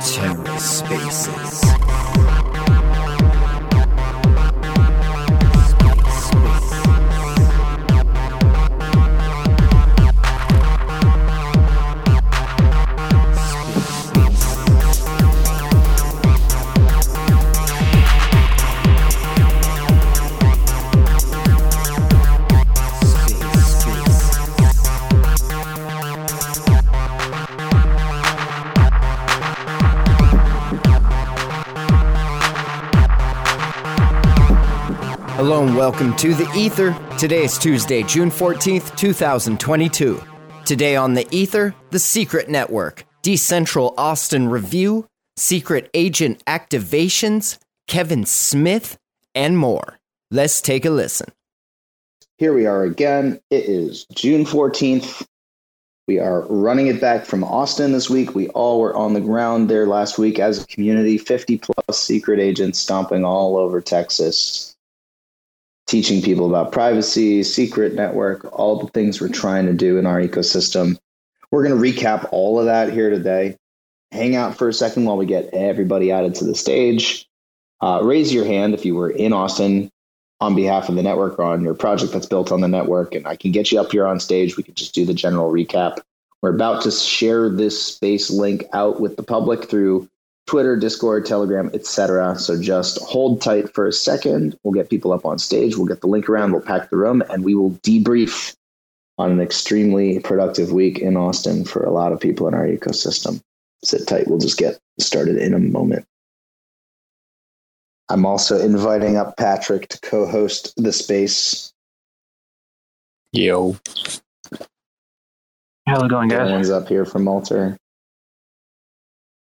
TerraSpaces. Hello welcome to the Ether. Today is Tuesday, June 14th, 2022. Today on the Ether, The Secret Network, DCentral Austin Review, Secret Agent Activations, Kevin Smith, and more. Let's take a listen. Here we are again. It is June 14th. We are running it back from Austin this week. We all were on the ground there last week as a community, 50 plus secret agents stomping all over Texas teaching people about privacy, secret network, all the things we're trying to do in our ecosystem. We're going to recap all of that here today. Hang out for a second while we get everybody added to the stage. Uh, raise your hand if you were in Austin on behalf of the network or on your project that's built on the network, and I can get you up here on stage. We can just do the general recap. We're about to share this space link out with the public through Twitter, Discord, Telegram, etc. So just hold tight for a second. We'll get people up on stage. We'll get the link around. We'll pack the room, and we will debrief on an extremely productive week in Austin for a lot of people in our ecosystem. Sit tight. We'll just get started in a moment. I'm also inviting up Patrick to co-host the space. Yo. How's it going, guys? Everyone's up here from Alter.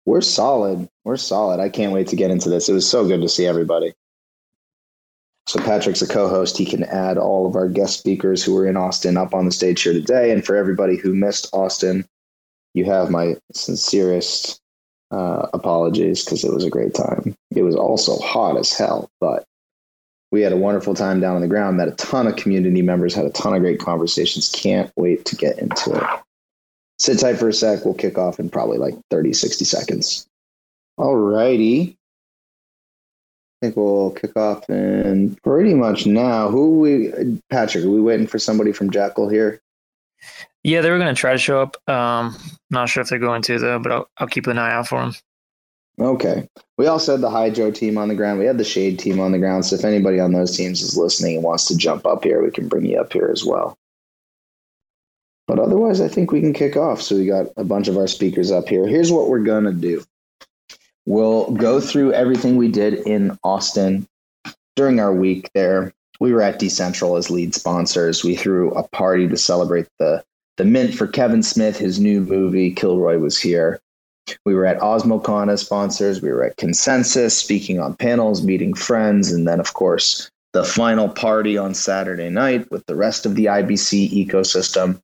We're solid. We're solid. I can't wait to get into this. It was so good to see everybody. So Patrick's a co-host. He can add all of our guest speakers who were in Austin up on the stage here today. And for everybody who missed Austin, you have my sincerest uh, apologies because it was a great time. It was also hot as hell, but we had a wonderful time down on the ground. Met a ton of community members. Had a ton of great conversations. Can't wait to get into it sit tight for a sec. We'll kick off in probably like 30, 60 seconds. All righty. I think we'll kick off in pretty much now. Who we, Patrick, are we waiting for somebody from Jackal here? Yeah, they were going to try to show up. Um, not sure if they're going to, though, but I'll, I'll keep an eye out for them. Okay. We also had the Hydro team on the ground. We had the Shade team on the ground. So if anybody on those teams is listening and wants to jump up here, we can bring you up here as well. But otherwise, I think we can kick off. So we got a bunch of our speakers up here. Here's what we're going to do we'll go through everything we did in Austin during our week there. We were at DCentral as lead sponsors. We threw a party to celebrate the, the mint for Kevin Smith, his new movie. Kilroy was here. We were at OsmoCon as sponsors. We were at Consensus, speaking on panels, meeting friends, and then, of course, the final party on Saturday night with the rest of the IBC ecosystem.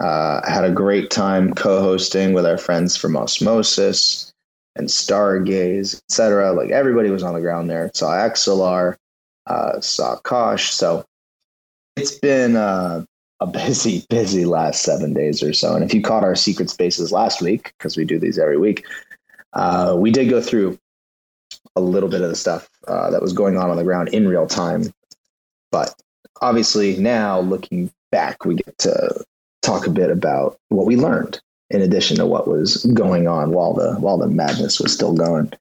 Uh, had a great time co-hosting with our friends from Osmosis and Stargaze, etc. Like everybody was on the ground there. Saw XLR, uh, saw Kosh. So it's been uh, a busy, busy last seven days or so. And if you caught our secret spaces last week, because we do these every week, uh, we did go through a little bit of the stuff uh, that was going on on the ground in real time. But obviously, now looking back, we get to talk a bit about what we learned in addition to what was going on while the while the madness was still going.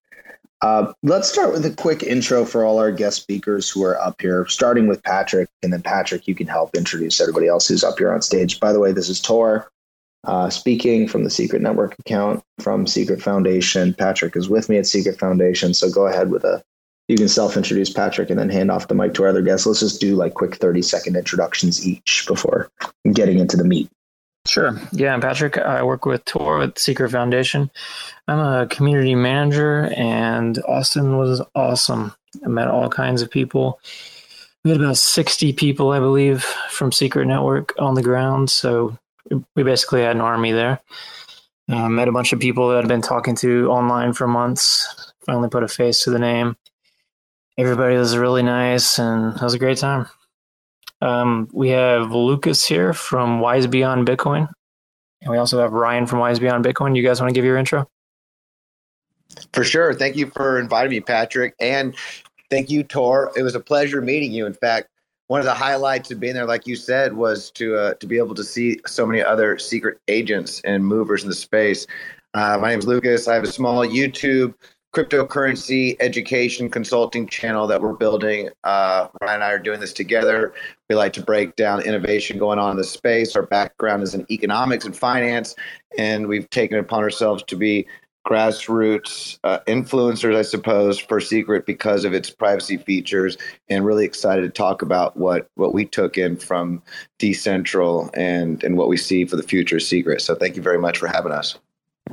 Uh, let's start with a quick intro for all our guest speakers who are up here, starting with Patrick, and then Patrick, you can help introduce everybody else who's up here on stage. By the way, this is Tor uh, speaking from the Secret Network account from Secret Foundation. Patrick is with me at Secret Foundation, so go ahead with a. You can self-introduce Patrick and then hand off the mic to our other guests. Let's just do like quick thirty-second introductions each before getting into the meat. Sure. Yeah, I'm Patrick. I work with Tor with Secret Foundation. I'm a community manager, and Austin was awesome. I met all kinds of people. We had about 60 people, I believe, from Secret Network on the ground. So we basically had an army there. Uh, met a bunch of people that I'd been talking to online for months. Finally put a face to the name. Everybody was really nice, and it was a great time. Um, we have Lucas here from Wise Beyond Bitcoin. And we also have Ryan from Wise Beyond Bitcoin. You guys want to give your intro? For sure. Thank you for inviting me, Patrick. And thank you, Tor. It was a pleasure meeting you. In fact, one of the highlights of being there, like you said, was to uh, to be able to see so many other secret agents and movers in the space. Uh, my name is Lucas. I have a small YouTube cryptocurrency education consulting channel that we're building. Uh, Ryan and I are doing this together. We like to break down innovation going on in the space. Our background is in economics and finance, and we've taken upon ourselves to be grassroots uh, influencers, I suppose, for Secret because of its privacy features, and really excited to talk about what what we took in from DCentral and and what we see for the future of Secret. So, thank you very much for having us.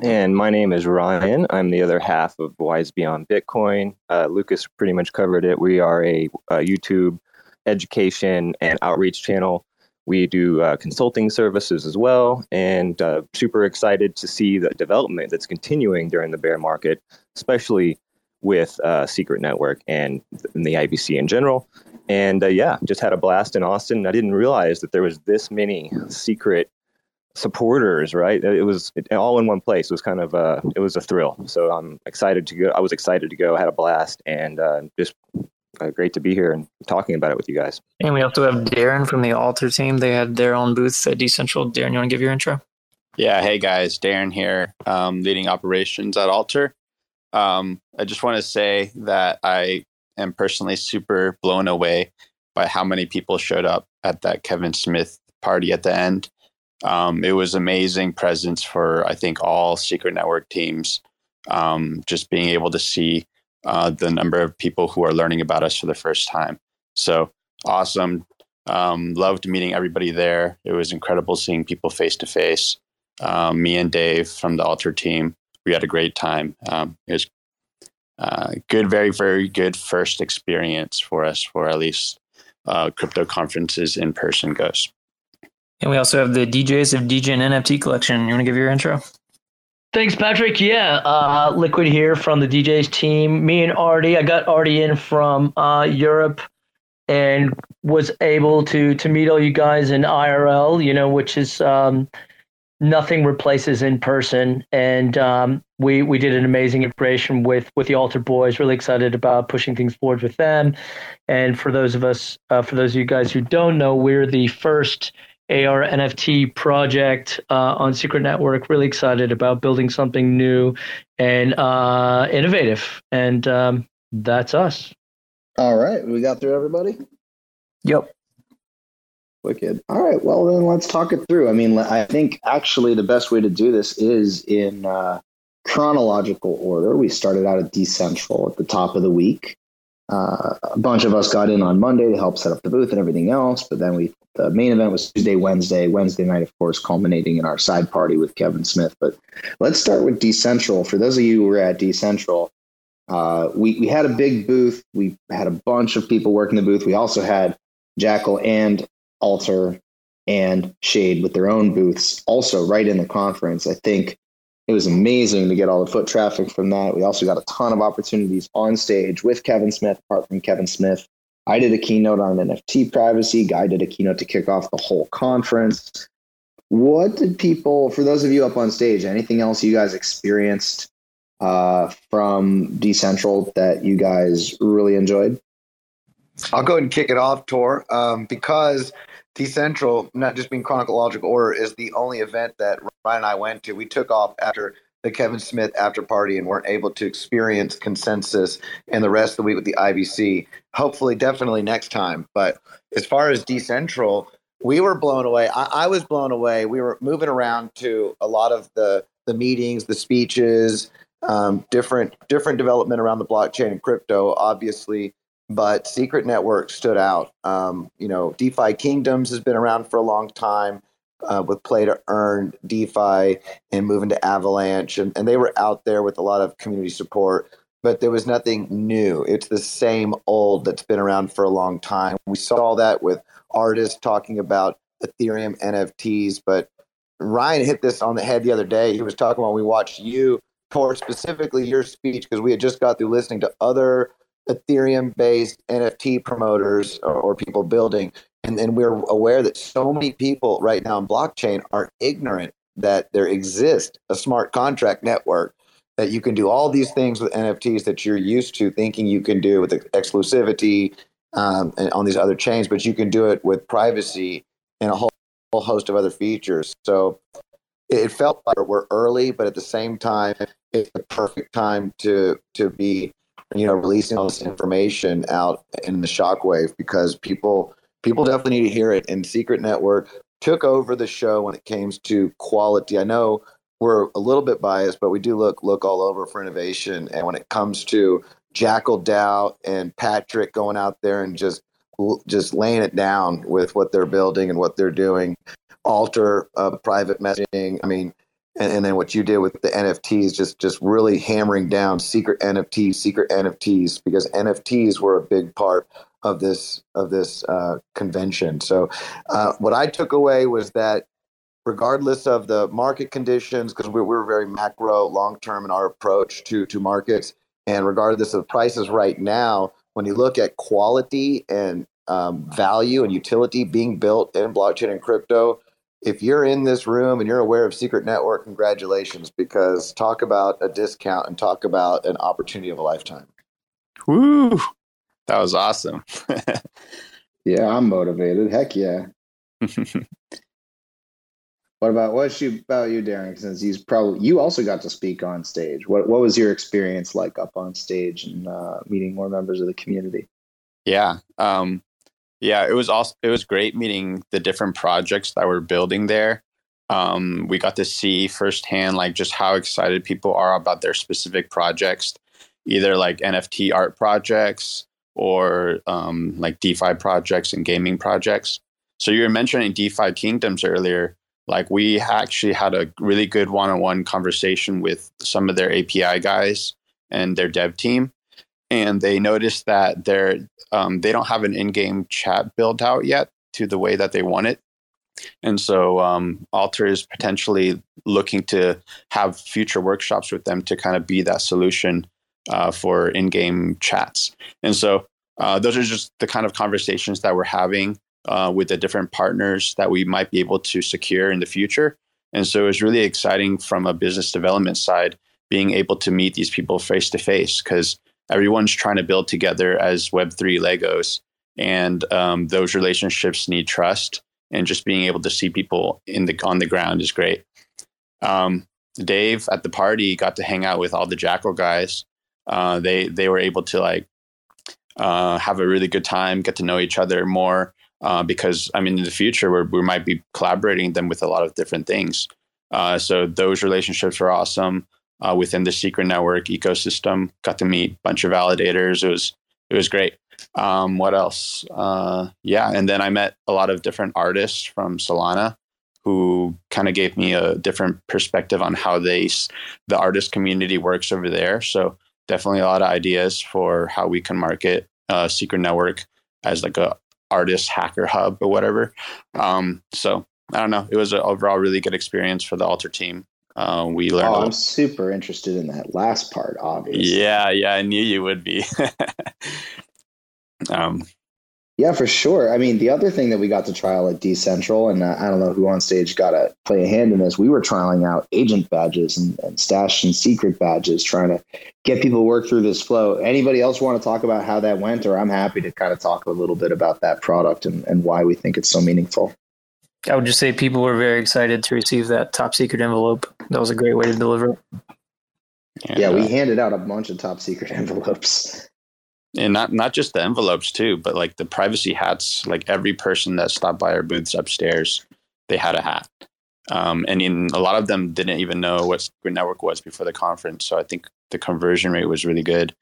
And my name is Ryan. I'm the other half of Wise Beyond Bitcoin. Uh, Lucas pretty much covered it. We are a, a YouTube education and outreach channel we do uh, consulting services as well, and uh, super excited to see the development that's continuing during the bear market, especially with uh, Secret Network and, and, the IBC in general. And uh, yeah, just had a blast in Austin. I didn't realize that there was this many secret supporters. Right, it was all in one place. It was kind of uh, it was a thrill. So I'm excited to go. I was excited to go. Had a blast, and uh, just uh, great to be here and talking about it with you guys. And we also have Darren from the Alter team. They had their own booth at DCentral. Darren, you want to give your intro? Yeah, hey guys, Darren here, um, leading operations at Alter. Um, I just want to say that I am personally super blown away by how many people showed up at that Kevin Smith party at the end. Um, it was amazing presence for I think all Secret Network teams. Um, just being able to see uh, the number of people who are learning about us for the first time. So awesome. Um, loved meeting everybody there. It was incredible seeing people face to face. Me and Dave from the Alter team, we had a great time. Um, it was uh, good, very, very good first experience for us for at least uh, crypto conferences in person goes. And we also have the DJs of DJ and NFT collection. You want to give your intro? Thanks, Patrick. Yeah, uh, Liquid here from the DJs team. Me and Artie, I got Artie in from uh, Europe and was able to to meet all you guys in IRL. You know, which is um, nothing replaces in person. And um, we we did an amazing integration with with the Alter Boys. Really excited about pushing things forward with them. And for those of us, uh, for those of you guys who don't know, we're the first AR NFT project uh, on Secret Network. Really excited about building something new and uh, innovative. And um, that's us. All right. We got through everybody? Yep. Wicked. All right. Well, then let's talk it through. I mean, I think actually the best way to do this is in uh, chronological order. We started out at DCentral at the top of the week. Uh, a bunch of us got in on Monday to help set up the booth and everything else, but then we the main event was Tuesday, Wednesday, Wednesday night, of course, culminating in our side party with Kevin Smith. But let's start with DCentral. For those of you who were at DCentral, uh, we we had a big booth. We had a bunch of people working the booth. We also had Jackal and Alter and Shade with their own booths, also right in the conference. I think it was amazing to get all the foot traffic from that. We also got a ton of opportunities on stage with Kevin Smith, apart from Kevin Smith. I did a keynote on NFT privacy. Guy did a keynote to kick off the whole conference. What did people, for those of you up on stage, anything else you guys experienced uh, from DCentral that you guys really enjoyed? I'll go ahead and kick it off, Tor, um, because DCentral, not just being chronological order, is the only event that Ryan and I went to. We took off after the Kevin Smith after party and weren't able to experience consensus and the rest of the week with the IBC. Hopefully, definitely next time. But as far as DCentral, we were blown away. I, I, was blown away. We were moving around to a lot of the the meetings, the speeches, um, different different development around the blockchain and crypto, obviously. But Secret Network stood out. Um, you know, DeFi Kingdoms has been around for a long time uh, with play to earn DeFi and moving to Avalanche, and, and they were out there with a lot of community support. But there was nothing new. It's the same old that's been around for a long time. We saw that with artists talking about Ethereum NFTs, but Ryan hit this on the head the other day. He was talking about we watched you, Tor, specifically your speech, because we had just got through listening to other Ethereum based NFT promoters or, or people building. And then we're aware that so many people right now in blockchain are ignorant that there exists a smart contract network that you can do all these things with NFTs that you're used to thinking you can do with exclusivity um, and on these other chains, but you can do it with privacy and a whole, whole host of other features. So it felt like we're early, but at the same time, it's the perfect time to to be, you know, releasing all this information out in the shockwave because people people definitely need to hear it. And Secret Network took over the show when it came to quality. I know we're a little bit biased, but we do look look all over for innovation. And when it comes to Jackal DAO and Patrick going out there and just just laying it down with what they're building and what they're doing, alter uh, private messaging. I mean, and, and, then what you did with the NFTs, just just really hammering down secret NFTs, secret NFTs, because NFTs were a big part of this of this uh, convention. So, uh, what I took away was that regardless of the market conditions, because we, we're very macro, long term in our approach to to markets, and regardless of prices right now, when you look at quality and um, value and utility being built in blockchain and crypto, if you're in this room and you're aware of Secret Network, congratulations, because talk about a discount and talk about an opportunity of a lifetime. Woo! That was awesome. yeah, I'm motivated. Heck yeah. what about what's you about you, Darren? Since you probably you also got to speak on stage. What what was your experience like up on stage and uh, meeting more members of the community? Yeah, um, yeah, it was also it was great meeting the different projects that we're building there. Um, we got to see firsthand like just how excited people are about their specific projects, either like NFT art projects or um, like DeFi projects and gaming projects. So you were mentioning DeFi Kingdoms earlier. Like we actually had a really good one-on-one conversation with some of their API guys and their dev team, and they noticed that they're um, they don't have an in-game chat built out yet to the way that they want it. And so um, Alter is potentially looking to have future workshops with them to kind of be that solution uh, for in-game chats. And so uh, those are just the kind of conversations that we're having uh, with the different partners that we might be able to secure in the future. And so it's really exciting from a business development side, being able to meet these people face to face because everyone's trying to build together as Web3 Legos. And um, those relationships need trust. And just being able to see people in the on the ground is great. Um, Dave at the party got to hang out with all the Jackal guys, uh, they they were able to like uh, have a really good time, get to know each other more. Uh, because I mean, in the future, we we might be collaborating them with a lot of different things. Uh, so those relationships are awesome uh, within the Secret Network ecosystem. Got to meet a bunch of validators. It was it was great. Um, what else? Uh, yeah, and then I met a lot of different artists from Solana who kind of gave me a different perspective on how they the artist community works over there. So definitely a lot of ideas for how we can market uh, Secret Network as like a artist hacker hub or whatever. Um, so I don't know. It was an overall really good experience for the Alter team. Uh, we learned. Oh, I'm super interested in that last part. Obviously. Yeah, yeah. I knew you would be. um, yeah, for sure. I mean, the other thing that we got to trial at DCentral, and uh, I don't know who on stage got to play a hand in this, we were trialing out agent badges and, and stash and secret badges, trying to get people to work through this flow. Anybody else want to talk about how that went? Or I'm happy to kind of talk a little bit about that product and, and why we think it's so meaningful. I would just say people were very excited to receive that top secret envelope. That was a great way to deliver it. Yeah, yeah we handed out a bunch of top secret envelopes and not not just the envelopes too, but like the privacy hats. Like every person that stopped by our booths upstairs, they had a hat. Um, and in, a lot of them didn't even know what Secret Network was before the conference. So I think the conversion rate was really good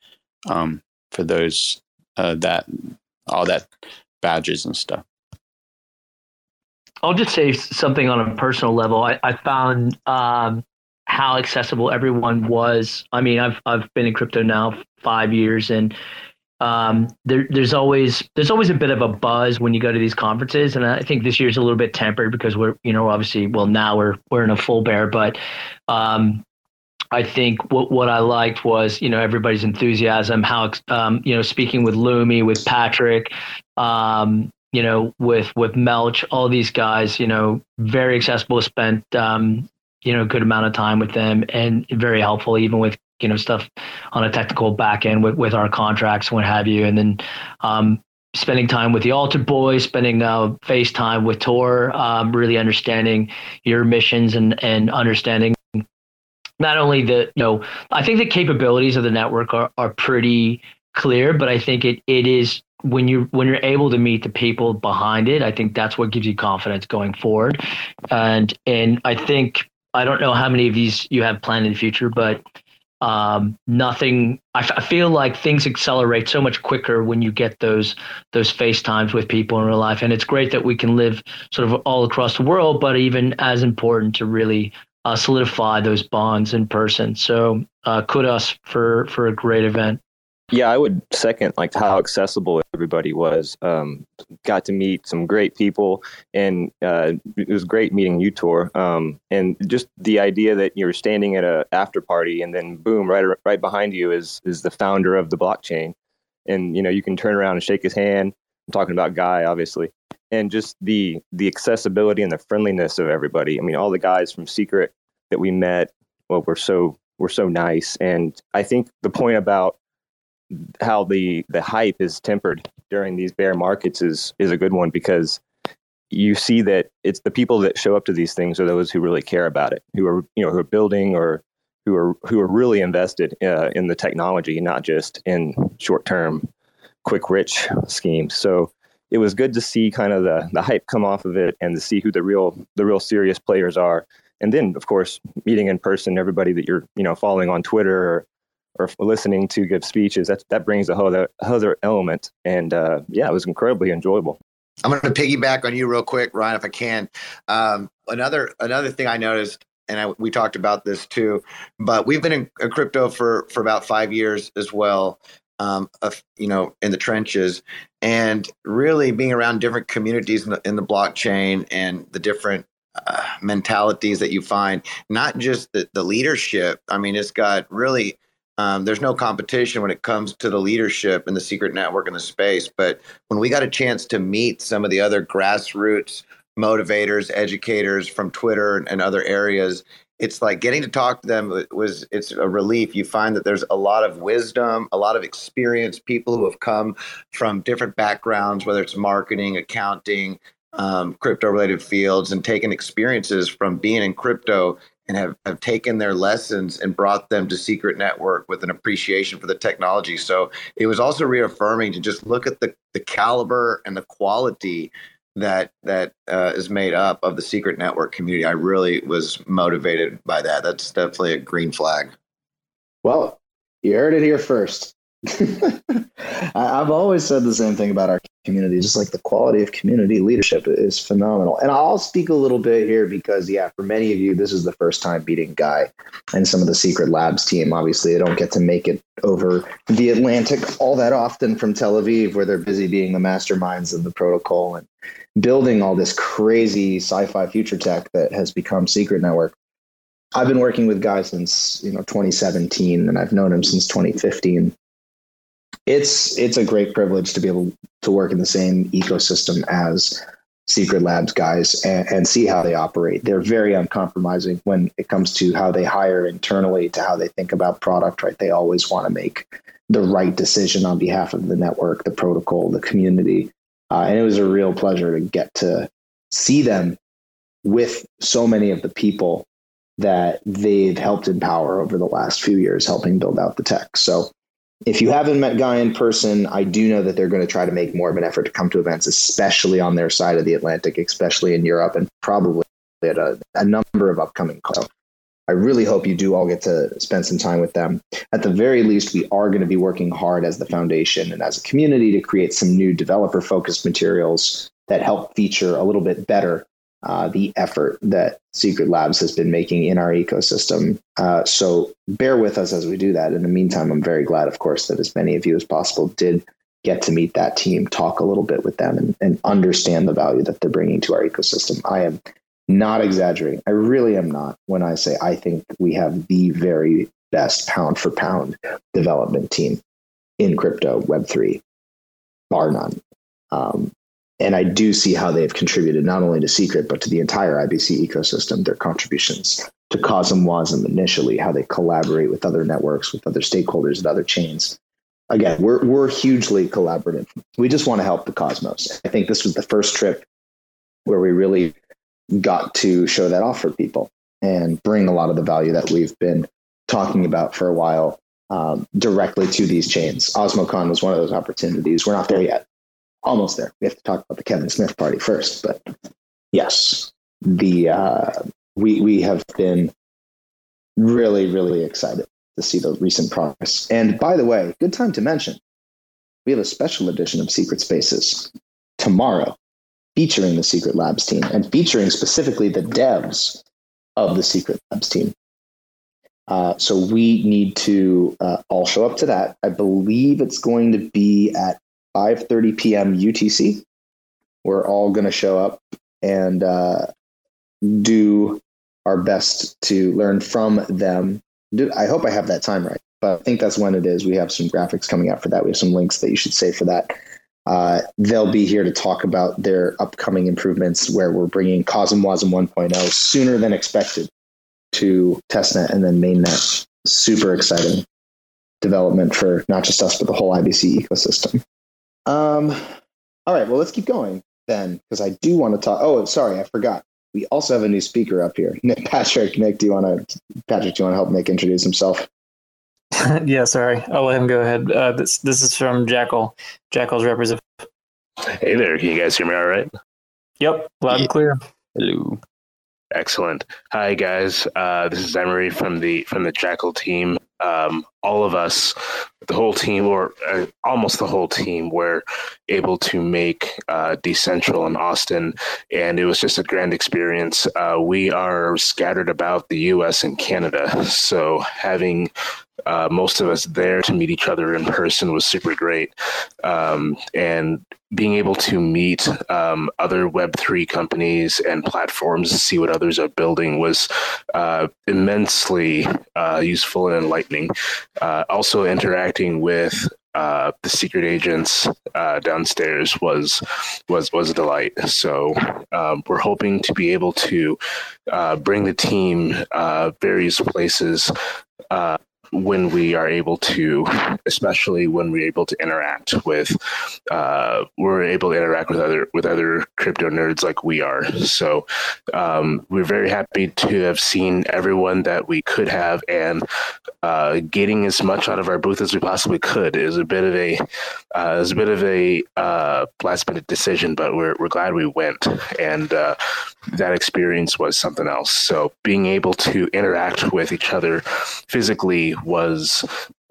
um, for those uh, that all that badges and stuff. I'll just say something on a personal level. I, I found um, how accessible everyone was. I mean, I've I've been in crypto now five years, and um, there, there's always there's always a bit of a buzz when you go to these conferences, and I think this year's a little bit tempered because we're you know obviously well now we're we're in a full bear, but um, I think what what I liked was you know everybody's enthusiasm. How um, you know speaking with Lumi, with Patrick, um, you know with with Melch, all these guys, you know, very accessible. Spent um, you know a good amount of time with them and very helpful, even with you know stuff on a technical back end with with our contracts what have you. And then um, spending time with the Alter boys, spending uh, FaceTime with Tor, um, really understanding your missions and and understanding not only the you know I think the capabilities of the network are, are pretty clear, but I think it it is when you when you're able to meet the people behind it, I think that's what gives you confidence going forward. And and I think I don't know how many of these you have planned in the future, but um, nothing. I, f- I feel like things accelerate so much quicker when you get those those FaceTimes with people in real life, and it's great that we can live sort of all across the world. But even as important to really uh, solidify those bonds in person. So uh, kudos for for a great event. Yeah, I would second like how accessible everybody was. Um, got to meet some great people, and uh, it was great meeting you, Tor. Um, and just the idea that you're standing at a after party, and then boom, right right behind you is is the founder of the blockchain, and you know you can turn around and shake his hand. I'm talking about Guy, obviously, and just the the accessibility and the friendliness of everybody. I mean, all the guys from Secret that we met, well, were so were so nice, and I think the point about how the the hype is tempered during these bear markets is is a good one because you see that it's the people that show up to these things are those who really care about it, who are you know who are building or who are who are really invested uh, in the technology, not just in short term, quick rich schemes. So it was good to see kind of the the hype come off of it and to see who the real the real serious players are. And then, of course, meeting in person everybody that you're you know following on Twitter or or listening to give speeches, that that brings a whole other, other element. And uh, yeah, it was incredibly enjoyable. I'm going to piggyback on you real quick, Ryan, if I can. Um, another another thing I noticed, and I, we talked about this too, but we've been in, crypto for for about five years as well. Um, of, you know, in the trenches, and really being around different communities in the, in the blockchain and the different uh, mentalities that you find, not just the, the leadership. I mean, it's got really um, there's no competition when it comes to the leadership and the secret network in the space. But when we got a chance to meet some of the other grassroots motivators, educators from Twitter and other areas, it's like getting to talk to them was it's a relief. You find that there's a lot of wisdom, a lot of experience, people who have come from different backgrounds, whether it's marketing, accounting, um, crypto related fields, and taken experiences from being in crypto and have, have taken their lessons and brought them to Secret Network with an appreciation for the technology. So it was also reaffirming to just look at the, the caliber and the quality that that uh, is made up of the Secret Network community. I really was motivated by that. That's definitely a green flag. Well, you heard it here first. I've always said the same thing about our community, just like the quality of community leadership is phenomenal. And I'll speak a little bit here because, yeah, for many of you, this is the first time beating Guy and some of the Secret Labs team. Obviously, they don't get to make it over the Atlantic all that often from Tel Aviv, where they're busy being the masterminds of the protocol and building all this crazy sci-fi future tech that has become Secret Network. I've been working with Guy since you know 2017, and I've known him since 2015 it's it's a great privilege to be able to work in the same ecosystem as secret labs guys and, and, see how they operate. They're very uncompromising when it comes to how they hire internally to how they think about product right? They always want to make the right decision on behalf of the network the protocol the community. Uh, and it was a real pleasure to get to see them with so many of the people that they've helped empower over the last few years helping build out the tech. So if you haven't met Guy in person, I do know that they're going to try to make more of an effort to come to events, especially on their side of the Atlantic, especially in Europe, and probably at a, a number of upcoming calls. I really hope you do all get to spend some time with them. At the very least, we are going to be working hard as the foundation and as a community to create some new developer focused materials that help feature a little bit better uh, the effort that Secret Labs has been making in our ecosystem. Uh, so bear with us as we do that. In the meantime, I'm very glad, of course, that as many of you as possible did get to meet that team, talk a little bit with them, and, and understand the value that they're bringing to our ecosystem. I am not exaggerating. I really am not when I say I think we have the very best pound for pound development team in crypto Web3, bar none. Um, and I do see how they've contributed not only to Secret, but to the entire IBC ecosystem, their contributions to CosmWasm initially, how they collaborate with other networks, with other stakeholders and other chains. Again, we're, we're hugely collaborative. We just want to help the cosmos. I think this was the first trip where we really got to show that off for people and bring a lot of the value that we've been talking about for a while um, directly to these chains. OsmoCon was one of those opportunities. We're not there yet. Almost there. We have to talk about the Kevin Smith party first, but yes, the uh, we we have been really really excited to see the recent progress. And by the way, good time to mention, we have a special edition of Secret Spaces tomorrow, featuring the Secret Labs team and featuring specifically the devs of the Secret Labs team. Uh, so we need to uh, all show up to that. I believe it's going to be at 5:30 p.m. UTC. We're all going to show up and uh, do our best to learn from them. I hope I have that time right, but I think that's when it is. We have some graphics coming out for that. We have some links that you should save for that. Uh, they'll be here to talk about their upcoming improvements where we're bringing CosmWasm 1.0 sooner than expected to testnet and then mainnet. Super exciting development for not just us, but the whole IBC ecosystem. Um, all right, well, let's keep going then, because I do want to talk. Oh, sorry, I forgot. We also have a new speaker up here, Nick Patrick. Nick, do you want to Patrick? Do you want to help Nick introduce himself? yeah, sorry, I'll let him go ahead. Uh, this this is from Jackal. Jackal's representative. Hey there, can you guys hear me all right? Yep, loud yeah. and clear. Hello. Excellent. Hi guys, uh, this is Emery from the from the Jackal team. Um, all of us, the whole team, or uh, almost the whole team, were able to make uh, DCentral in Austin, and it was just a grand experience. Uh, we are scattered about the U.S. and Canada, so having uh, most of us there to meet each other in person was super great. Um, and being able to meet um, other Web3 companies and platforms, see what others are building was uh, immensely uh, useful and enlightening. Uh, also, interacting with uh, the secret agents uh, downstairs was was was a delight. So um, we're hoping to be able to uh, bring the team uh, various places uh, when we are able to, especially when we're able to interact with, uh, we're able to interact with other with other crypto nerds like we are. So um, we're very happy to have seen everyone that we could have, and uh, getting as much out of our booth as we possibly could is a bit of a uh, is a bit of a uh, last minute decision, but we're we're glad we went, and uh, that experience was something else. So being able to interact with each other physically was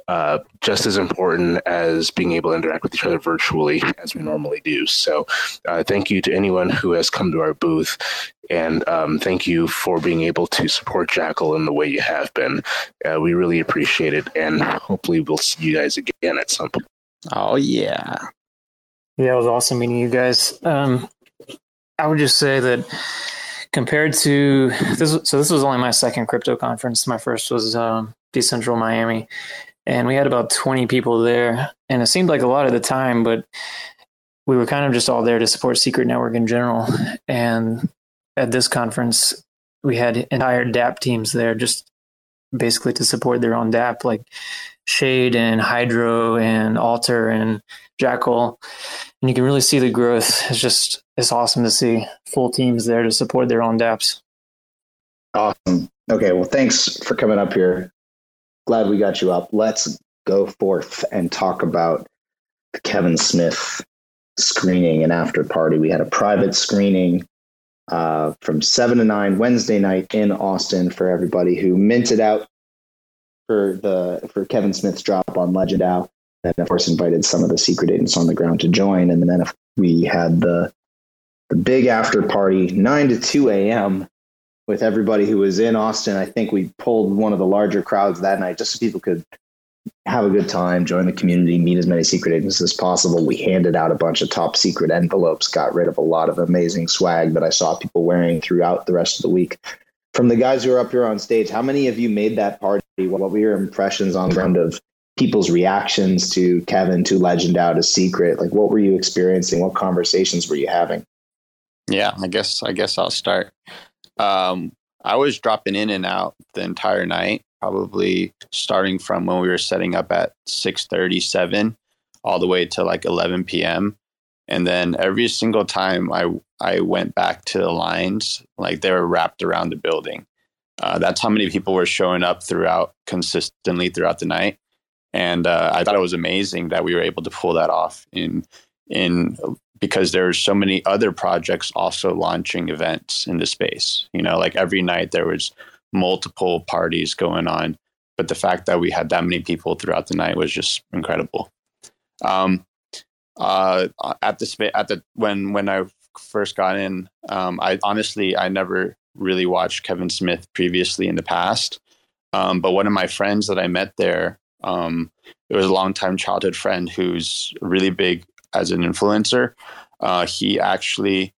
uh, just as important as being able to interact with each other virtually as we normally do. So, uh, thank you to anyone who has come to our booth, and um, thank you for being able to support Jackal in the way you have been. Uh, we really appreciate it, and hopefully, we'll see you guys again at some point. Oh yeah, yeah, it was awesome meeting you guys. Um, I would just say that compared to this, so this was only my second crypto conference. My first was um, DCentral Miami, and we had about 20 people there. And it seemed like a lot at the time, but we were kind of just all there to support Secret Network in general. And at this conference, we had entire dApp teams there just basically to support their own dApp like Shade and Hydro and Alter and Jackal. And you can really see the growth. It's just, it's awesome to see full teams there to support their own dApps. Awesome. Okay. Well, thanks for coming up here glad we got you up. Let's go forth and talk about the Kevin Smith screening and after party. We had a private screening uh, from seven to nine Wednesday night in Austin for everybody who minted out for the for Kevin Smith's drop on Legend And of course invited some of the secret agents on the ground to join. And then if we had the the big after party, nine to two a.m with everybody who was in Austin. I think we pulled one of the larger crowds that night just so people could have a good time, join the community, meet as many secret agents as possible. We handed out a bunch of top secret envelopes, got rid of a lot of amazing swag that I saw people wearing throughout the rest of the week. From the guys who are up here on stage, how many of you made that party? What were your impressions on the ground of people's reactions to Kevin, to Legend Out, a secret? Like, what were you experiencing? What conversations were you having? Yeah, I guess I guess I'll start. Um, I was dropping in and out the entire night, probably starting from when we were setting up at six thirty seven, all the way to like eleven p.m. And then every single time I I went back to the lines, like they were wrapped around the building. Uh, that's how many people were showing up throughout consistently throughout the night, and uh, I thought it was amazing that we were able to pull that off in in because there were so many other projects also launching events in the space. You know, like every night there was multiple parties going on, but the fact that we had that many people throughout the night was just incredible. Um, uh, at the at the when when I first got in, um, I honestly I never really watched Kevin Smith previously in the past, um, but one of my friends that I met there, um, it was a longtime childhood friend who's really big as an influencer. Uh, he actually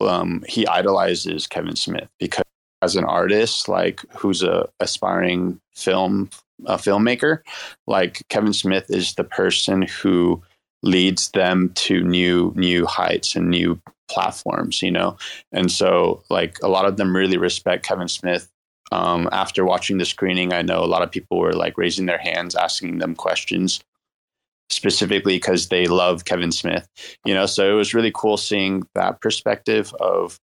um, he idolizes Kevin Smith because as an artist, like who's a aspiring film a filmmaker, like Kevin Smith is the person who leads them to new new heights and new platforms, you know. And so, like a lot of them really respect Kevin Smith. Um, after watching the screening, I know a lot of people were like raising their hands, asking them questions specifically because they love Kevin Smith, you know. So it was really cool seeing that perspective of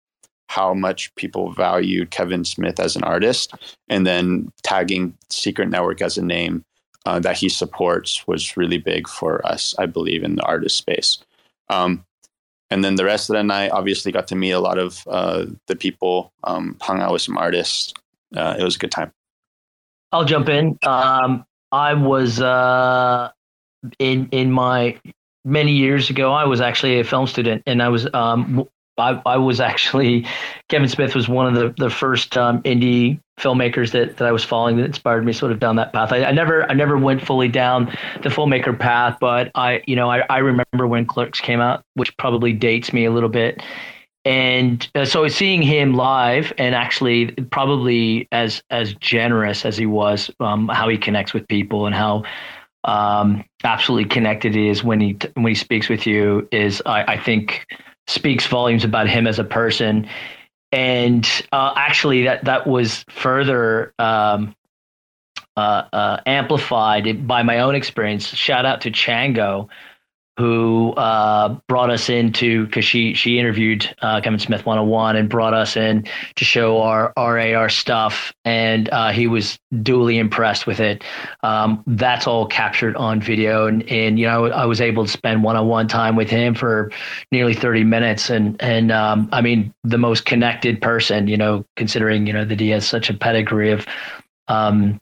how much people valued Kevin Smith as an artist, and then tagging Secret Network as a name uh, that he supports was really big for us, I believe, in the artist space. Um, and then the rest of the night, obviously, got to meet a lot of uh, the people, um, hung out with some artists. Uh, it was a good time. I'll jump in. Um, I was uh, in in my many years ago. I was actually a film student, and I was um, I, I was actually Kevin Smith was one of the the first um, indie filmmakers that, that I was following that inspired me sort of down that path. I, I, never I never went fully down the filmmaker path, but I you know I, I remember when Clerks came out, which probably dates me a little bit. And uh, so seeing him live and actually probably as as generous as he was, um, how he connects with people and how um, absolutely connected he is when he when he speaks with you is I, I think speaks volumes about him as a person. And uh, actually, that that was further um, uh, uh, amplified by my own experience. Shout out to Chango, who uh, brought us into because she she interviewed uh, Kevin Smith 101 and brought us in to show our RAR stuff, and uh, he was duly impressed with it. Um, that's all captured on video, and and you know I was able to spend one on one time with him for nearly 30 minutes, and and um, I mean the most connected person, you know, considering you know that he has such a pedigree of um,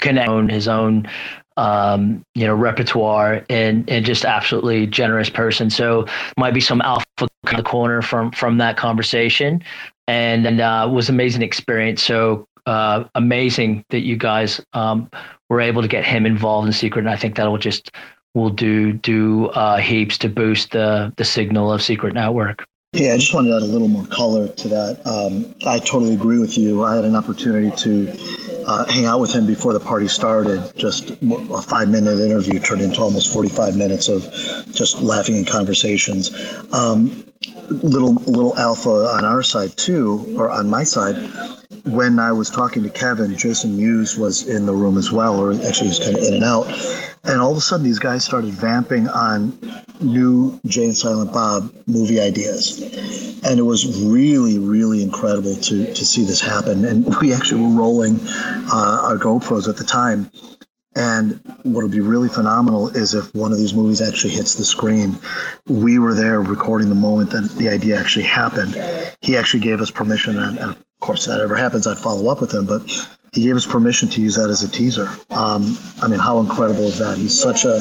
connect his own um, you know, repertoire and and just absolutely generous person. So might be some alpha in the corner from from that conversation, and and uh, was amazing experience. So uh, amazing that you guys um, were able to get him involved in Secret, and I think that'll just will do do uh, heaps to boost the the signal of Secret Network. Yeah, I just wanted to add a little more color to that. Um, I totally agree with you. I had an opportunity to uh, hang out with him before the party started. Just a five minute interview turned into almost 45 minutes of just laughing and conversations. Um, little little alpha on our side too, or on my side. When I was talking to Kevin, Jason Mewes was in the room as well, or actually he was kind of in and out. And all of a sudden, these guys started vamping on new Jay and Silent Bob movie ideas. And it was really, really incredible to, to see this happen. And we actually were rolling uh, our GoPros at the time. And what would be really phenomenal is if one of these movies actually hits the screen. We were there recording the moment that the idea actually happened. He actually gave us permission, and, and of course, if that ever happens, I'd follow up with him. But he gave us permission to use that as a teaser. Um, I mean, how incredible is that? He's such a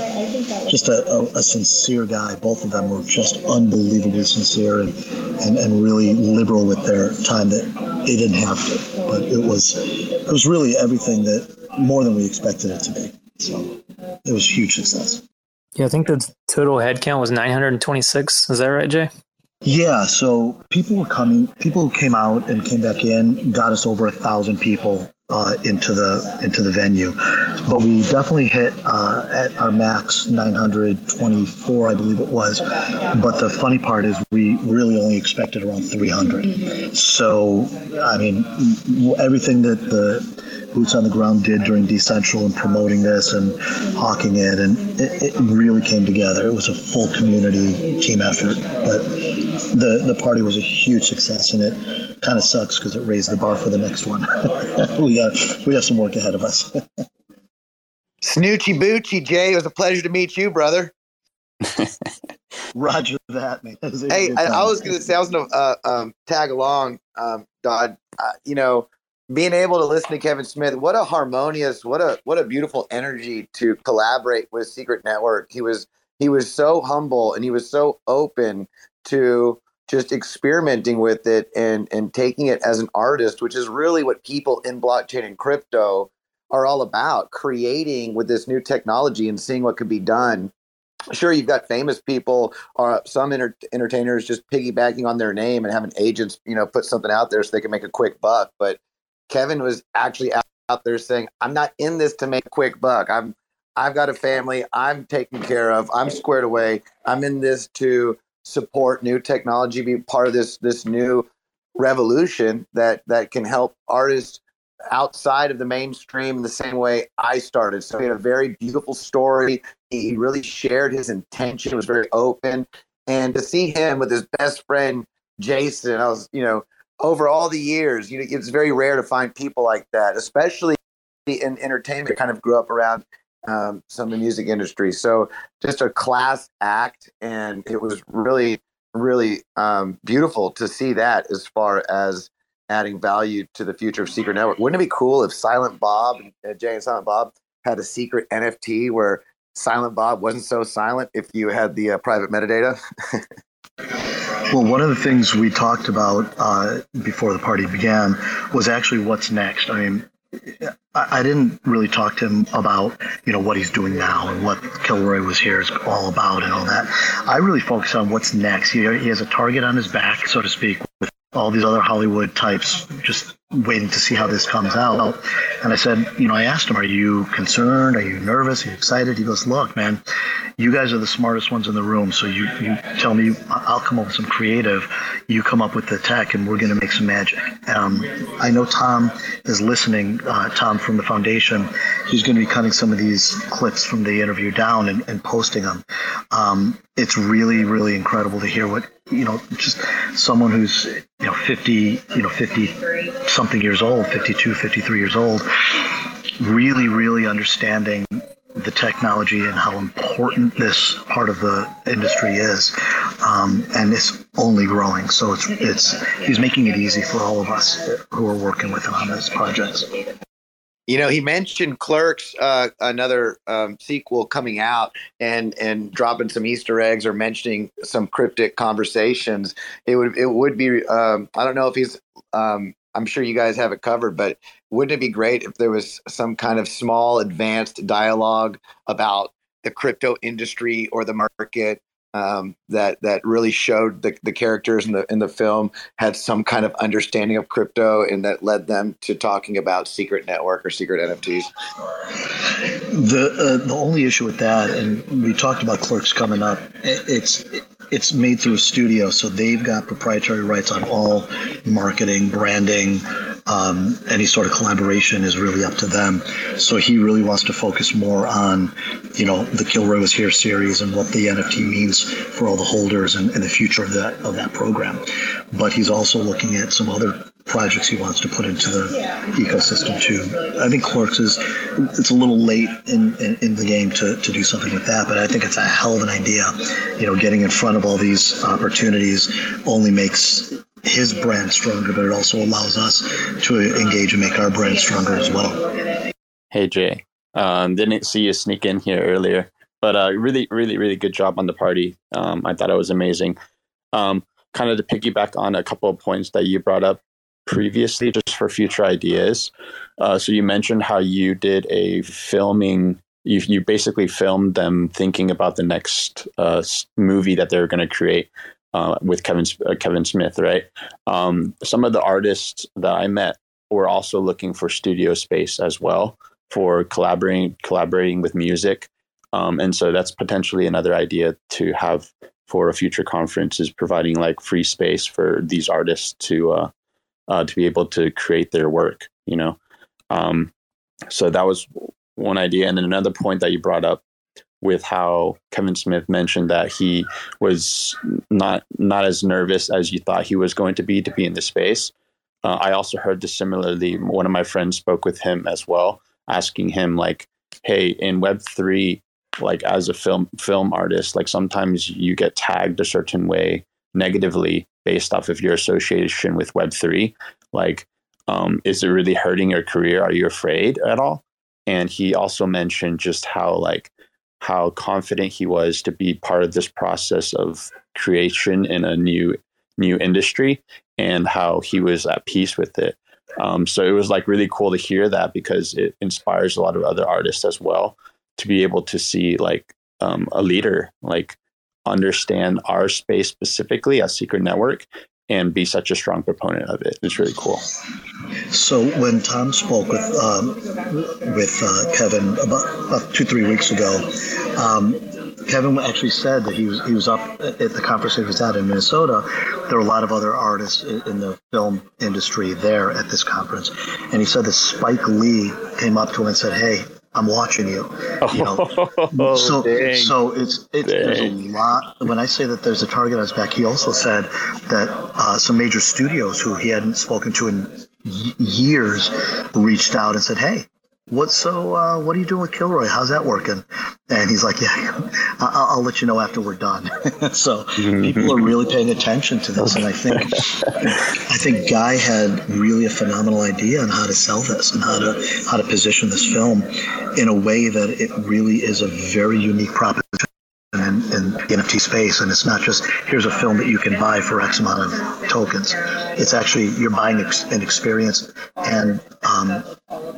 just a, a, a, sincere guy. Both of them were just unbelievably sincere and, and, and really liberal with their time that they didn't have to. But it was it was really everything that more than we expected it to be. So it was huge success. Yeah, I think the total headcount was 926. Is that right, Jay? Yeah, so people were coming. People who came out and came back in got us over a thousand people uh, into the into the venue, but we definitely hit uh, at our max 924, I believe it was. But the funny part is we really only expected around 300. So I mean, everything that the boots on the ground did during DCentral and promoting this and hawking it, and it, it really came together. It was a full community team effort, but the the party was a huge success, and it kind of sucks because it raised the bar for the next one. we got we have some work ahead of us. Snoochie Boochie, Jay, it was a pleasure to meet you, brother. Roger that, man. That hey, I, I, was going to say, I was going to uh, um, tag along, um, DōD. Uh, you know, being able to listen to Kevin Smith, what a harmonious, what a what a beautiful energy to collaborate with Secret Network. He was he was so humble and he was so open to just experimenting with it and and taking it as an artist, which is really what people in blockchain and crypto are all about, creating with this new technology and seeing what could be done. Sure, you've got famous people or some enter- entertainers just piggybacking on their name and having agents, you know, put something out there so they can make a quick buck. But Kevin was actually out, there saying, "I'm not in this to make a quick buck. I'm I've got a family. I'm taken care of. I'm squared away. I'm in this to support new technology, be part of this this new revolution that that can help artists outside of the mainstream in the same way I started. So he had a very beautiful story. He really shared his intention, was very open. And to see him with his best friend Jason, I was, you know, over all the years, you know, it's very rare to find people like that, especially in entertainment. Kind of grew up around um, some of the music industry. So just a class act, and it was really, really um, beautiful to see that as far as adding value to the future of Secret Network. Wouldn't it be cool if Silent Bob uh, Jay and Silent Bob had a secret NFT where Silent Bob wasn't so silent if you had the uh, private metadata? Well, one of the things we talked about uh, before the party began was actually what's next. I mean, I didn't really talk to him about you know what he's doing now and what Kilroy was here is all about and all that. I really focus on what's next. He, he has a target on his back, so to speak, all these other Hollywood types just waiting to see how this comes out. And I said, you know, I asked him, are you concerned? Are you nervous? Are you excited? He goes, look, man, you guys are the smartest ones in the room. So you, you tell me, I'll come up with some creative. You come up with the tech and we're going to make some magic. Um, I know Tom is listening, uh, Tom from the foundation. He's going to be cutting some of these clips from the interview down and, and posting them. Um, it's really, really incredible to hear what you know, just someone who's, you know, 50, you know, 50 something years old, 52, 53 years old, really, really understanding the technology and how important this part of the industry is. Um, and it's only growing. So it's, it's, he's making it easy for all of us who are working with him on these projects. You know, he mentioned Clerks, uh, another um, sequel coming out, and and dropping some Easter eggs or mentioning some cryptic conversations. It would it would be um, I don't know if he's um, I'm sure you guys have it covered, but wouldn't it be great if there was some kind of small advanced dialogue about the crypto industry or the market um, that that really showed the, the characters in the in the film had some kind of understanding of crypto and that led them to talking about secret network or secret NFTs. The uh, the only issue with that, and we talked about clerks coming up, it's it's made through a studio, so they've got proprietary rights on all marketing, branding, um, any sort of collaboration is really up to them. So he really wants to focus more on, you know, the Kilroy was here series and what the NFT means for all the holders and, and the future of that of that program. But he's also looking at some other projects he wants to put into the ecosystem too. I think Clerks is it's a little late in, in, in, the game to, to do something with that, but I think it's a hell of an idea. You know, getting in front of all these opportunities only makes his brand stronger, but it also allows us to engage and make our brand stronger as well. Hey Jay, um, didn't see you sneak in here earlier, but uh, really, really, really good job on the party. Um, I thought it was amazing. Um, kind of to piggyback on a couple of points that you brought up previously, just for future ideas. Uh, so you mentioned how you did a filming you you basically filmed them thinking about the next uh, movie that they're going to create uh, with Kevin uh, Kevin Smith, right? Um, some of the artists that I met were also looking for studio space as well for collaborating collaborating with music, um, and so that's potentially another idea to have for a future conference is providing like free space for these artists to uh, to be able to create their work. You know, um, so that was one idea, and then another point that you brought up with how Kevin Smith mentioned that he was not not as nervous as you thought he was going to be to be in the space. Uh, I also heard this similarly. One of my friends spoke with him as well, asking him like, "Hey, in Web three, like as a film film artist, like sometimes you get tagged a certain way negatively based off of your association with Web three. Like, um, is it really hurting your career? Are you afraid at all?" And he also mentioned just how like how confident he was to be part of this process of creation in a new new industry and how he was at peace with it. Um, so it was like really cool to hear that because it inspires a lot of other artists as well to be able to see like um, a leader like understand our space specifically as Secret Network and be such a strong proponent of it. It's really cool. So when Tom spoke with um, with uh, Kevin about, about, two three weeks ago, um, Kevin actually said that he was he was up at the conference he was at in Minnesota. There were a lot of other artists in the film industry there at this conference, and he said that Spike Lee came up to him and said, "Hey, I'm watching you. you know? oh, so, dang. so it's, it's there's a lot. When I say that there's a target on his back, he also said that uh, some major studios who he hadn't spoken to in y- years reached out and said, "Hey, what so uh, what are you doing with Kilroy? How's that working? And he's like, yeah, I'll, I'll let you know after we're done. so people are really paying attention to this, and I think I think Guy had really a phenomenal idea on how to sell this and how to how to position this film in a way that it really is a very unique proposition in, in the NFT space. And it's not just here's a film that you can buy for X amount of tokens. It's actually you're buying ex- an experience and um,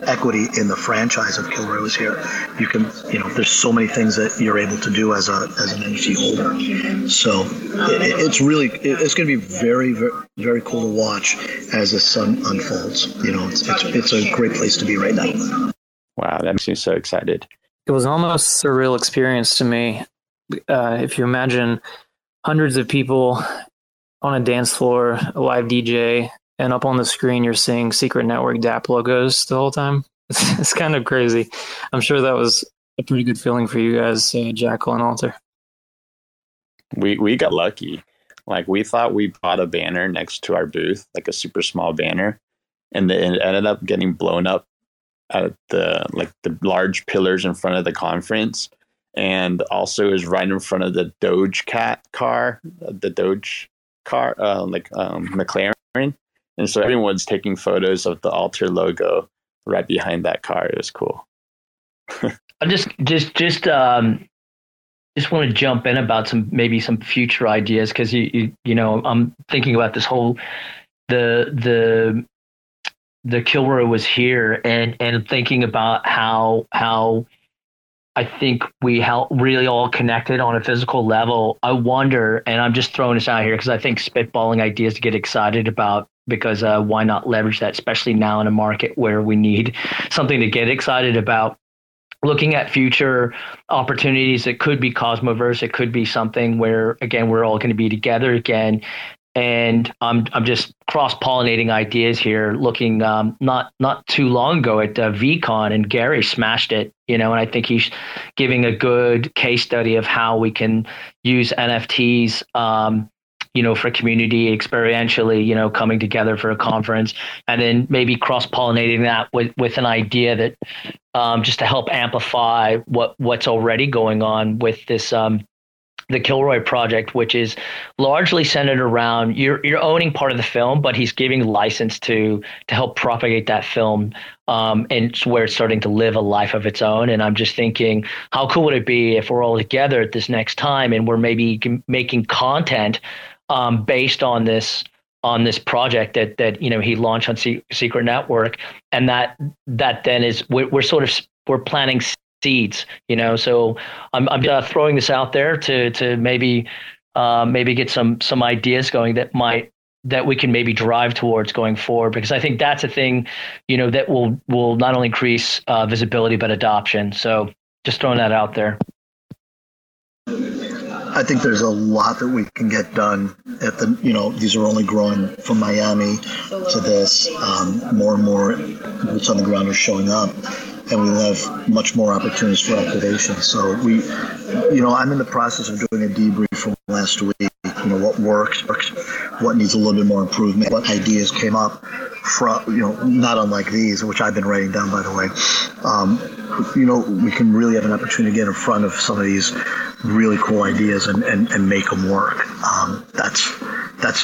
equity in the franchise of Kilroy was here. You can, you know, there's so many things that you're able to do as a as an NFT holder. So it, it's really it's going to be very, very very cool to watch as this sun unfolds. You know, it's, it's it's a great place to be right now. Wow, that makes me so excited. It was almost a surreal experience to me uh, if you imagine hundreds of people on a dance floor, a live DJ, and up on the screen you're seeing Secret Network dApp logos the whole time. It's, it's kind of crazy. I'm sure that was a pretty good feeling for you guys, uh, Jackal and Alter. We we got lucky. Like we thought we bought a banner next to our booth, like a super small banner, and then it ended up getting blown up at the like the large pillars in front of the conference and also is right in front of the Doge Cat car, the Doge car, uh, like um, McLaren. And so everyone's taking photos of the Alter logo right behind that car. It was cool. I just, just, just, um, just want to jump in about some maybe some future ideas because you, you, you know, I'm thinking about this whole the the the Kilroy was here and and thinking about how how I think we help really all connected on a physical level. I wonder, and I'm just throwing this out here because I think spitballing ideas to get excited about because uh, why not leverage that, especially now in a market where we need something to get excited about. Looking at future opportunities, it could be Cosmoverse, it could be something where again we're all going to be together again, and I'm I'm just cross pollinating ideas here. Looking um, not not too long ago at uh, VeeCon, and Gary smashed it. You know, and I think he's giving a good case study of how we can use NFTs. Um, you know, for community experientially, you know, coming together for a conference, and then maybe cross pollinating that with with an idea that um, just to help amplify what what's already going on with this um, the Kilroy project, which is largely centered around you're you're owning part of the film, but he's giving license to to help propagate that film, um, and it's where it's starting to live a life of its own. And I'm just thinking, how cool would it be if we're all together at this next time and we're maybe making content um, based on this on this project that that you know he launched on Secret Network, and that that then is we're, we're sort of we're planting seeds. You know, so I'm I'm uh, throwing this out there to to maybe uh, maybe get some some ideas going that might that we can maybe drive towards going forward because I think that's a thing, you know, that will will not only increase uh, visibility but adoption. So just throwing that out there. I think there's a lot that we can get done at the, you know, these are only growing from Miami to this. Um, more and more boots on the ground are showing up, and we will have much more opportunities for activation. So we, you know, I'm in the process of doing a debrief from last week. You know, what worked, what needs a little bit more improvement, what ideas came up from, you know, not unlike these, which I've been writing down, by the way. Um, you know, we can really have an opportunity to get in front of some of these really cool ideas and, and, and make them work. Um, that's that's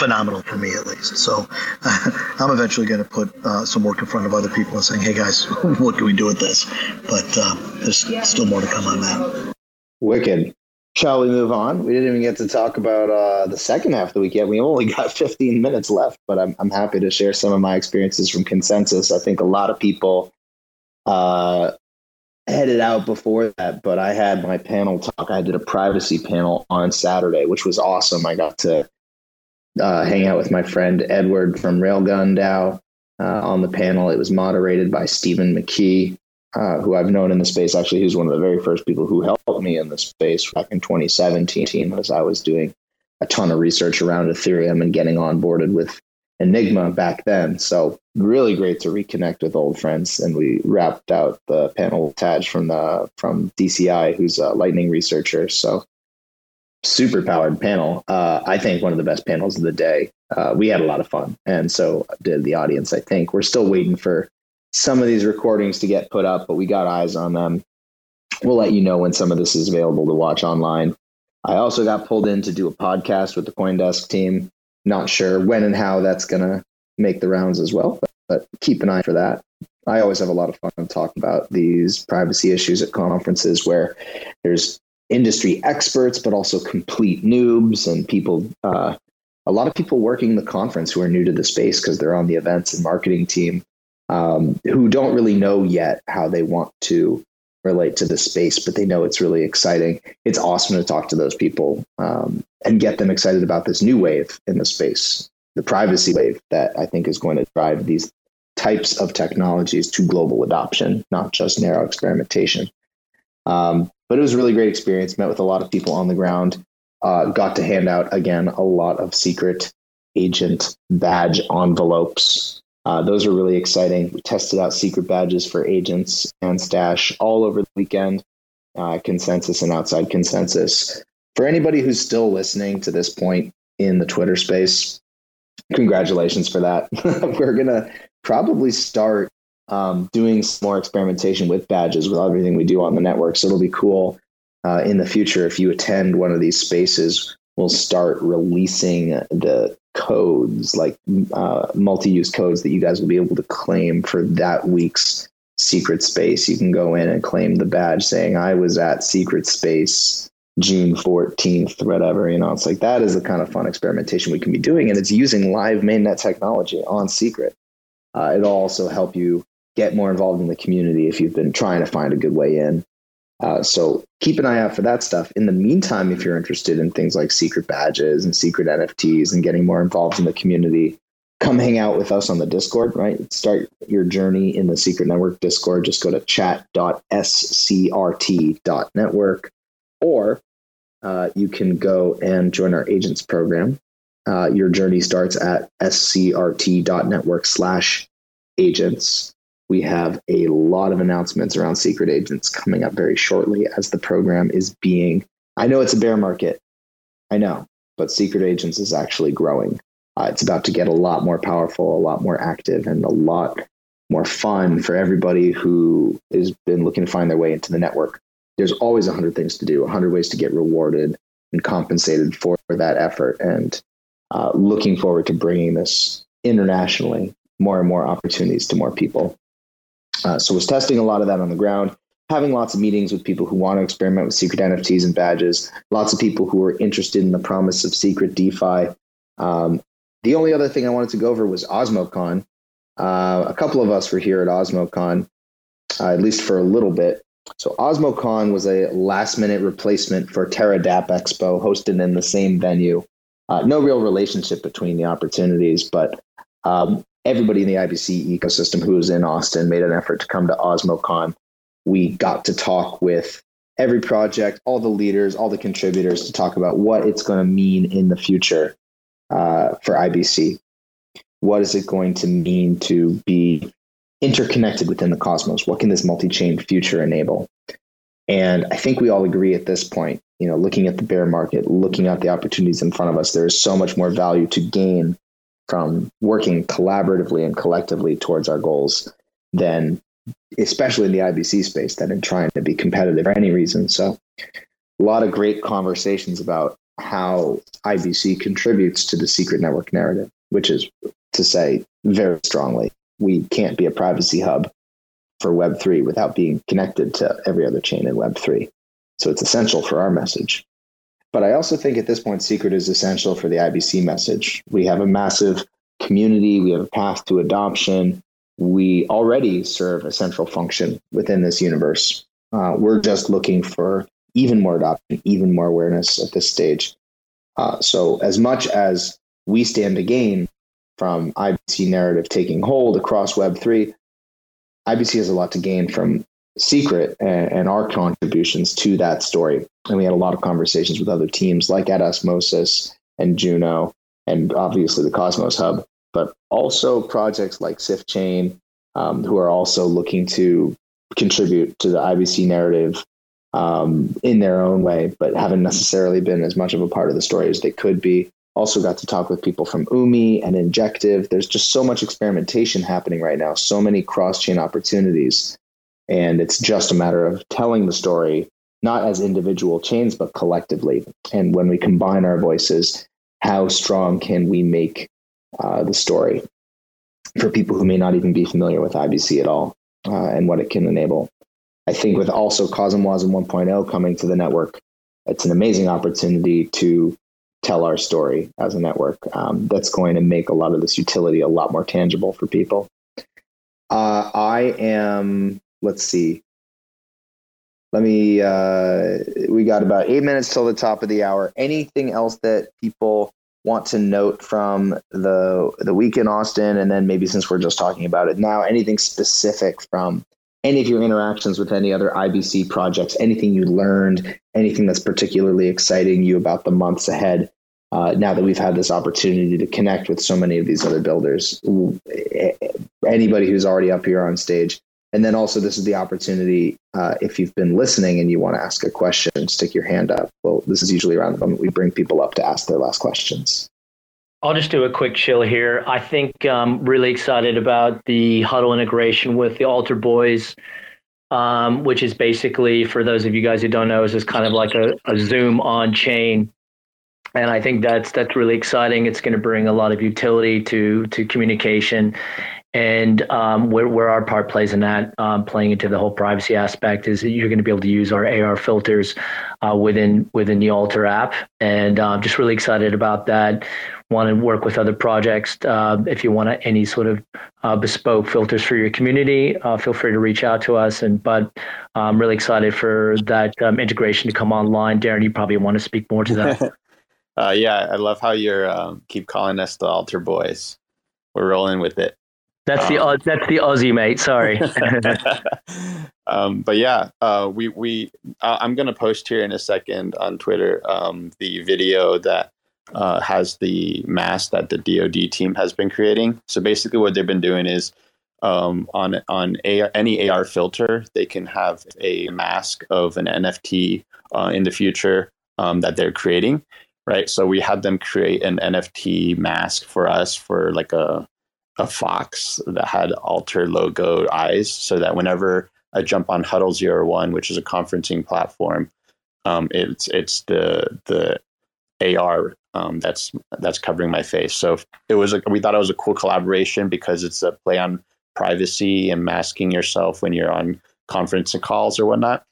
phenomenal for me at least. So I'm eventually going to put uh, some work in front of other people and saying, hey guys, what can we do with this? But um, there's still more to come on that. Wicked. Shall we move on? We didn't even get to talk about uh, the second half of the week yet. We only got 15 minutes left, but I'm, I'm happy to share some of my experiences from consensus. I think a lot of people uh, headed out before that, but I had my panel talk. I did a privacy panel on Saturday, which was awesome. I got to uh, hang out with my friend Edward from Railgun DAO uh, on the panel. It was moderated by Stephen McKee, uh, who I've known in the space. Actually, who's one of the very first people who helped me in the space back in 2017 as I was doing a ton of research around Ethereum and getting onboarded with Enigma back then. So really great to reconnect with old friends. And we wrapped out the panel with Tadge from the from DCI, who's a lightning researcher. So super powered panel. Uh, I think one of the best panels of the day. Uh, we had a lot of fun, and so did the audience. I think we're still waiting for some of these recordings to get put up, but we got eyes on them. We'll let you know when some of this is available to watch online. I also got pulled in to do a podcast with the CoinDesk team. Not sure when and how that's going to make the rounds as well, but, but keep an eye for that. I always have a lot of fun talking about these privacy issues at conferences where there's industry experts, but also complete noobs and people. Uh, a lot of people working the conference who are new to the space because they're on the events and marketing team um, who don't really know yet how they want to relate to the space, but they know it's really exciting. It's awesome to talk to those people um, and get them excited about this new wave in the space, the privacy wave that I think is going to drive these types of technologies to global adoption, not just narrow experimentation. Um, but it was a really great experience. Met with a lot of people on the ground. Uh, got to hand out again a lot of secret agent badge envelopes uh, those are really exciting. We tested out secret badges for agents and stash all over the weekend, uh, consensus and outside consensus. For anybody who's still listening to this point in the Twitter space, congratulations for that. We're going to probably start um, doing some more experimentation with badges with everything we do on the network. So it'll be cool uh, in the future if you attend one of these spaces. We'll start releasing the codes, like uh, multi-use codes that you guys will be able to claim for that week's secret space. You can go in and claim the badge saying I was at secret space June 14th, whatever. You know, it's like that is the kind of fun experimentation we can be doing. And it's using live mainnet technology on secret. Uh, it'll also help you get more involved in the community if you've been trying to find a good way in. Uh, so keep an eye out for that stuff. In the meantime, if you're interested in things like secret badges and secret NFTs and getting more involved in the community, come hang out with us on the Discord, right? Start your journey in the Secret Network Discord. Just go to chat.scrt.network or uh, you can go and join our agents program. Uh, your journey starts at scrt.network slash agents we have a lot of announcements around secret agents coming up very shortly as the program is being. I know it's a bear market. I know, but secret agents is actually growing. Uh, it's about to get a lot more powerful, a lot more active, and a lot more fun for everybody who has been looking to find their way into the network. There's always a hundred things to do, a hundred ways to get rewarded and compensated for that effort. And uh, looking forward to bringing this internationally, more and more opportunities to more people. Uh, so was testing a lot of that on the ground, having lots of meetings with people who want to experiment with secret NFTs and badges, lots of people who are interested in the promise of secret DeFi. Um, the only other thing I wanted to go over was OsmoCon. Uh, a couple of us were here at OsmoCon, uh, at least for a little bit. So OsmoCon was a last minute replacement for TerraDApp Expo, hosted in the same venue. Uh, no real relationship between the opportunities, but um, everybody in the IBC ecosystem who was in Austin made an effort to come to OsmoCon. We got to talk with every project, all the leaders, all the contributors to talk about what it's going to mean in the future uh, for IBC. What is it going to mean to be interconnected within the cosmos? What can this multi-chain future enable? And I think we all agree at this point, you know, looking at the bear market, looking at the opportunities in front of us, there is so much more value to gain from working collaboratively and collectively towards our goals than especially in the IBC space than in trying to be competitive for any reason. So a lot of great conversations about how IBC contributes to the secret network narrative, which is to say very strongly, we can't be a privacy hub for Web3 without being connected to every other chain in Web3. So it's essential for our message. But I also think at this point, secret is essential for the IBC message. We have a massive community, we have a path to adoption. We already serve a central function within this universe. Uh, we're just looking for even more adoption, even more awareness at this stage. Uh, so, as much as we stand to gain from IBC narrative taking hold across Web3, IBC has a lot to gain from Secret and, and, our contributions to that story. And we had a lot of conversations with other teams like at Osmosis and Juno, and obviously the Cosmos Hub, but also projects like Sifchain, um, who are also looking to contribute to the IBC narrative um, in their own way, but haven't necessarily been as much of a part of the story as they could be. Also, got to talk with people from Umee and Injective. There's just so much experimentation happening right now, so many cross chain opportunities and it's just a matter of telling the story, not as individual chains, but collectively. And when we combine our voices, how strong can we make uh, the story for people who may not even be familiar with IBC at all uh, and what it can enable? I think with also CosmWasm 1.0 coming to the network, it's an amazing opportunity to tell our story as a network. Um, that's going to make a lot of this utility a lot more tangible for people. Uh, I am let's see. Let me, uh, we got about eight minutes till the top of the hour. Anything else that people want to note from the the week in Austin, and then maybe since we're just talking about it now, anything specific from any of your interactions with any other IBC projects, anything you learned, anything that's particularly exciting you about the months ahead. Uh, now that we've had this opportunity to connect with so many of these other builders, anybody who's already up here on stage, and then also, this is the opportunity uh, if you've been listening and you want to ask a question, stick your hand up. Well, this is usually around the moment we bring people up to ask their last questions. I'll just do a quick chill here. I think I'm um, really excited about the huddle integration with the Altar Boys, um, which is basically, for those of you guys who don't know, is just kind of like a, a Zoom on chain. And I think that's that's really exciting. It's going to bring a lot of utility to to communication and um, where, where our part plays in that, um, playing into the whole privacy aspect, is that you're going to be able to use our AR filters uh, within within the Alter app, and I'm uh, just really excited about that. Want to work with other projects. Uh, if you want any sort of uh, bespoke filters for your community, uh, feel free to reach out to us. And but I'm really excited for that um, integration to come online. Darren, you probably want to speak more to that. Uh, yeah, I love how you um, keep calling us the Alter Boys. We're rolling with it. That's the um, that's the Aussie mate. Sorry. um, but yeah, uh, we we uh, I'm gonna post here in a second on Twitter um, the video that uh, has the mask that the DoD team has been creating. So basically, what they've been doing is um, on on AR, any AR filter, they can have a mask of an NFT uh, in the future um, that they're creating. Right. So we had them create an NFT mask for us for like a a fox that had Alter logo eyes so that whenever I jump on Huddle Zero One, which is a conferencing platform, um, it's it's the the AR um, that's that's covering my face. So it was a, we thought it was a cool collaboration because it's a play on privacy and masking yourself when you're on conference calls or whatnot.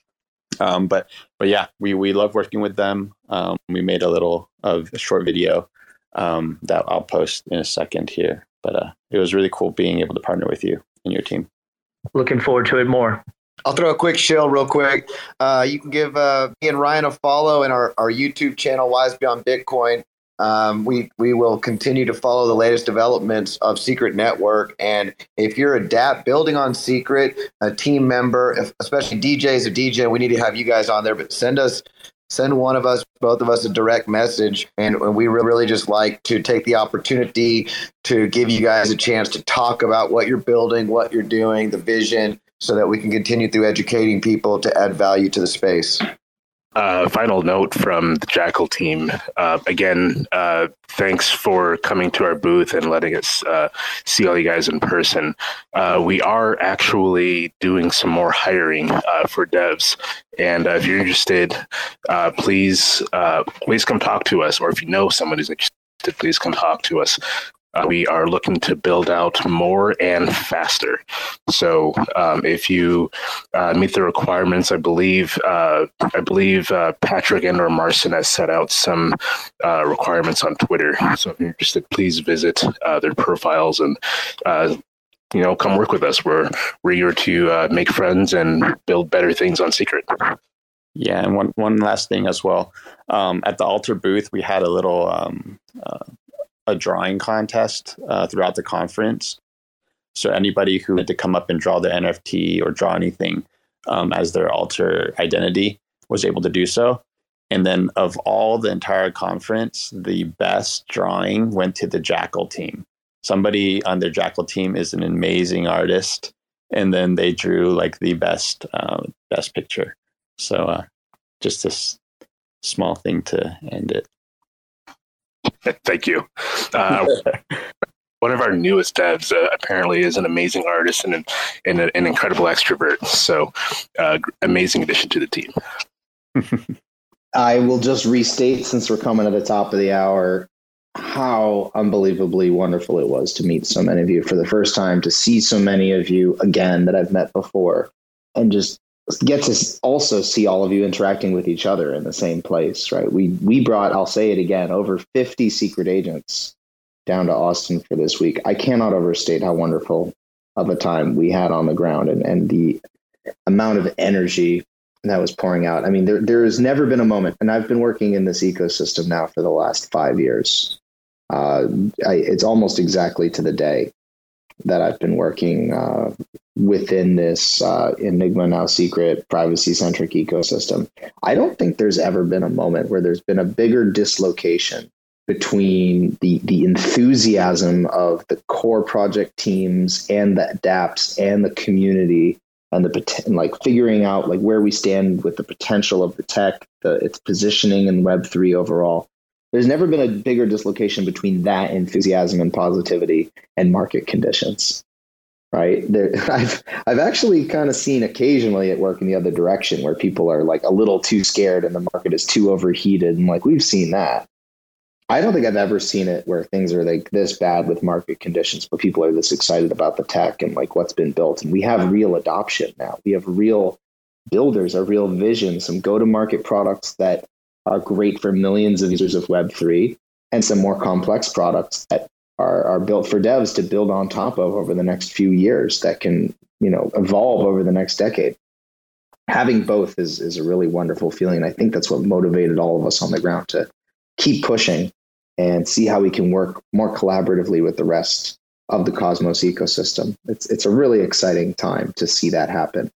Um, but but yeah, we we love working with them. Um, we made a little of a short video um, that I'll post in a second here. But uh, it was really cool being able to partner with you and your team. Looking forward to it more. I'll throw a quick shill real quick. Uh, you can give uh, me and Ryan a follow in our, our YouTube channel, Wise Beyond Bitcoin. Um, we we will continue to follow the latest developments of Secret Network. And if you're a DApp building on Secret, a team member, if, especially DJs of DJ, we need to have you guys on there. But send us send one of us, both of us, a direct message. And, we really just like to take the opportunity to give you guys a chance to talk about what you're building, what you're doing, the vision, so that we can continue through educating people to add value to the space. Uh, final note from the Jackal team. Uh, again, uh, thanks for coming to our booth and letting us uh, see all you guys in person. Uh, we are actually doing some more hiring uh, for devs, and if you're interested, please please come talk to us. Or if you know someone who's interested, please come talk to us. Uh, we are looking to build out more and faster. So, um, if you uh, meet the requirements, I believe uh, I believe uh, Patrick and or Marcin has set out some uh, requirements on Twitter. So, if you're interested, please visit uh, their profiles and you know come work with us. We're we're here to make friends and build better things on Secret. Yeah, and one one last thing as well. Um, at the Alter booth, we had a little um, uh, a drawing contest uh, throughout the conference. So anybody who had to come up and draw the NFT or draw anything um, as their alter identity was able to do so. And then of all the entire conference, the best drawing went to the Jackal team. Somebody on their Jackal team is an amazing artist, and then they drew like the best uh, best picture. So uh, just this small thing to end it. Thank you. Uh, one of our newest devs uh, apparently is an amazing artist and an, and an incredible extrovert. So, uh, amazing addition to the team. I will just restate since we're coming to the top of the hour how unbelievably wonderful it was to meet so many of you for the first time, to see so many of you again that I've met before, and just get to also see all of you interacting with each other in the same place, right? We we brought, I'll say it again, over 50 secret agents down to Austin for this week. I cannot overstate how wonderful of a time we had on the ground and, and the amount of energy that was pouring out. I mean, there there has never been a moment, and I've been working in this ecosystem now for the last five years. Uh, I, it's almost exactly to the day that I've been working uh, within this uh, Enigma Now Secret privacy centric ecosystem. I don't think there's ever been a moment where there's been a bigger dislocation between the the enthusiasm of the core project teams and the dApps and the community and the and like figuring out like where we stand with the potential of the tech, the, its positioning in Web three overall. There's never been a bigger dislocation between that enthusiasm and positivity and market conditions right? There i've i've actually kind of seen occasionally it work in the other direction where people are like a little too scared and the market is too overheated and like we've seen that. I don't think i've ever seen it where things are like this bad with market conditions but people are this excited about the tech and like what's been built. And we have real adoption now. We have real builders a real vision some go to market products that are great for millions of users of web3 and some more complex products that are, are built for devs to build on top of over the next few years that can you know evolve over the next decade. Having both is is a really wonderful feeling. I think that's what motivated all of us on the ground to keep pushing and see how we can work more collaboratively with the rest of the cosmos ecosystem. It's it's a really exciting time to see that happen.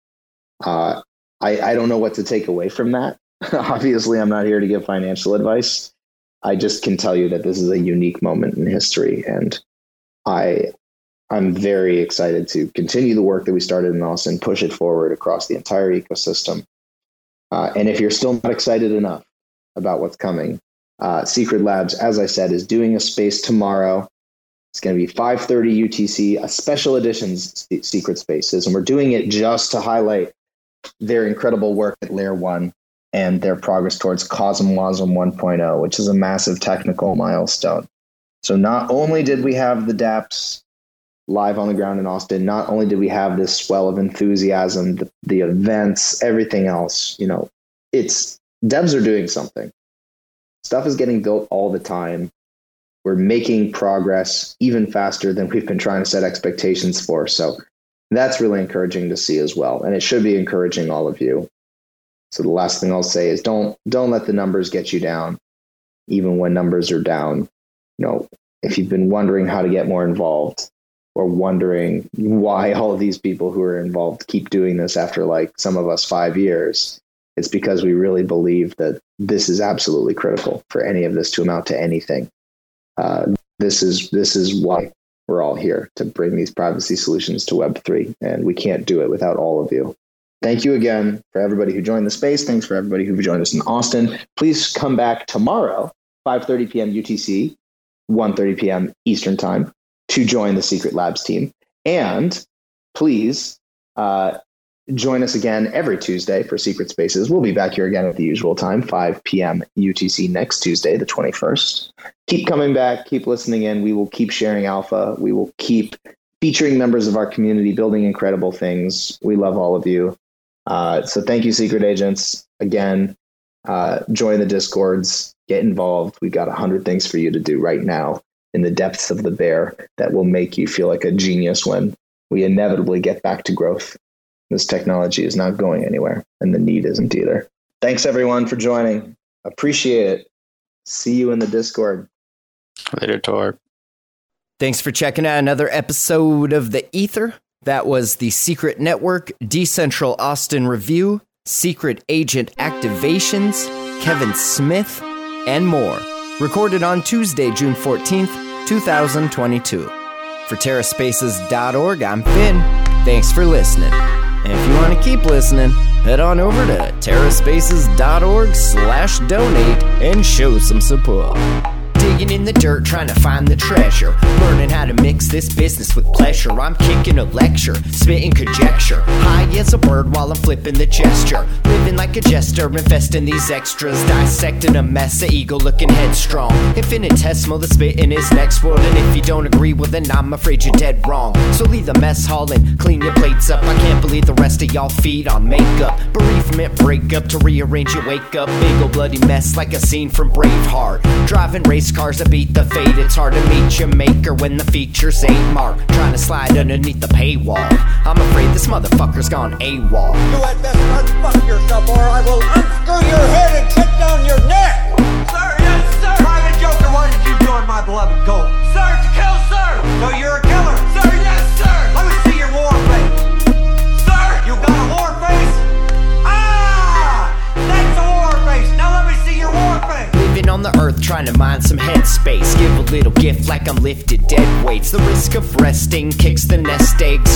Uh, I, I don't know what to take away from that. Obviously i'm not here to give financial advice I just can tell you that this is a unique moment in history, and I I'm very excited to continue the work that we started in Austin, push it forward across the entire ecosystem. Uh, and if you're still not excited enough about what's coming, uh, Secret Labs, as I said, is doing a space tomorrow. It's going to be 5:30 UTC, a special editions Secret Spaces, and we're doing it just to highlight their incredible work at Layer One and their progress towards CosmWasm 1.0, which is a massive technical milestone. So not only did we have the dApps live on the ground in Austin, not only did we have this swell of enthusiasm, the, the events, everything else, you know, it's devs are doing something. Stuff is getting built all the time. We're making progress even faster than we've been trying to set expectations for. So That's really encouraging to see as well. And it should be encouraging all of you. So the last thing I'll say is don't don't let the numbers get you down, even when numbers are down. You know, if you've been wondering how to get more involved or wondering why all these people who are involved keep doing this after like some of us five years, it's because we really believe that this is absolutely critical for any of this to amount to anything. Uh, this is this is why we're all here to bring these privacy solutions to Web3, and we can't do it without all of you. Thank you again for everybody who joined the space. Thanks for everybody who joined us in Austin. Please come back tomorrow, 5:30 p.m. UTC, 1:30 p.m. Eastern Time, to join the Secret Labs team. And please uh, join us again every Tuesday for Secret Spaces. We'll be back here again at the usual time, 5 p.m. UTC next Tuesday, the 21st. Keep coming back, keep listening in. We will keep sharing alpha. We will keep featuring members of our community, building incredible things. We love all of you. Uh, so thank you, Secret Agents. Again, uh, join the Discords, get involved. We've got 100 things for you to do right now in the depths of the bear that will make you feel like a genius when we inevitably get back to growth. This technology is not going anywhere, and the need isn't either. Thanks, everyone, for joining. Appreciate it. See you in the Discord. Later, Tor. Thanks for checking out another episode of The Ether. That was the Secret Network DCentral Austin Review, Secret Agent Activations, Kevin Smith, and more. Recorded on Tuesday, June 14th, 2022. For TerraSpaces.org, I'm Finn. Thanks for listening. And if you want to keep listening, head on over to terraspaces.org slash donate and show some support. Digging in the dirt, trying to find the treasure. Learning how to mix this business with pleasure. I'm kicking a lecture, spitting conjecture. High as a bird while I'm flipping the gesture. Living like a jester, investing these extras. Dissecting a mess, a ego looking headstrong. Infinitesimal, the spit in his next word. And if you don't agree, well then I'm afraid you're dead wrong. So leave the mess hall and clean your plates up. I can't believe the rest of y'all feed on makeup. Bereavement, breakup to rearrange your wake up. Big ol' bloody mess like a scene from Braveheart. Driving race cars that beat the fate. It's hard to meet your maker when the features ain't marked. Trying to slide underneath the paywall. I'm afraid this motherfucker's gone AWOL. You had best unfuck yourself or I will unscrew your head and cut down your neck! Of resting kicks the nest egg.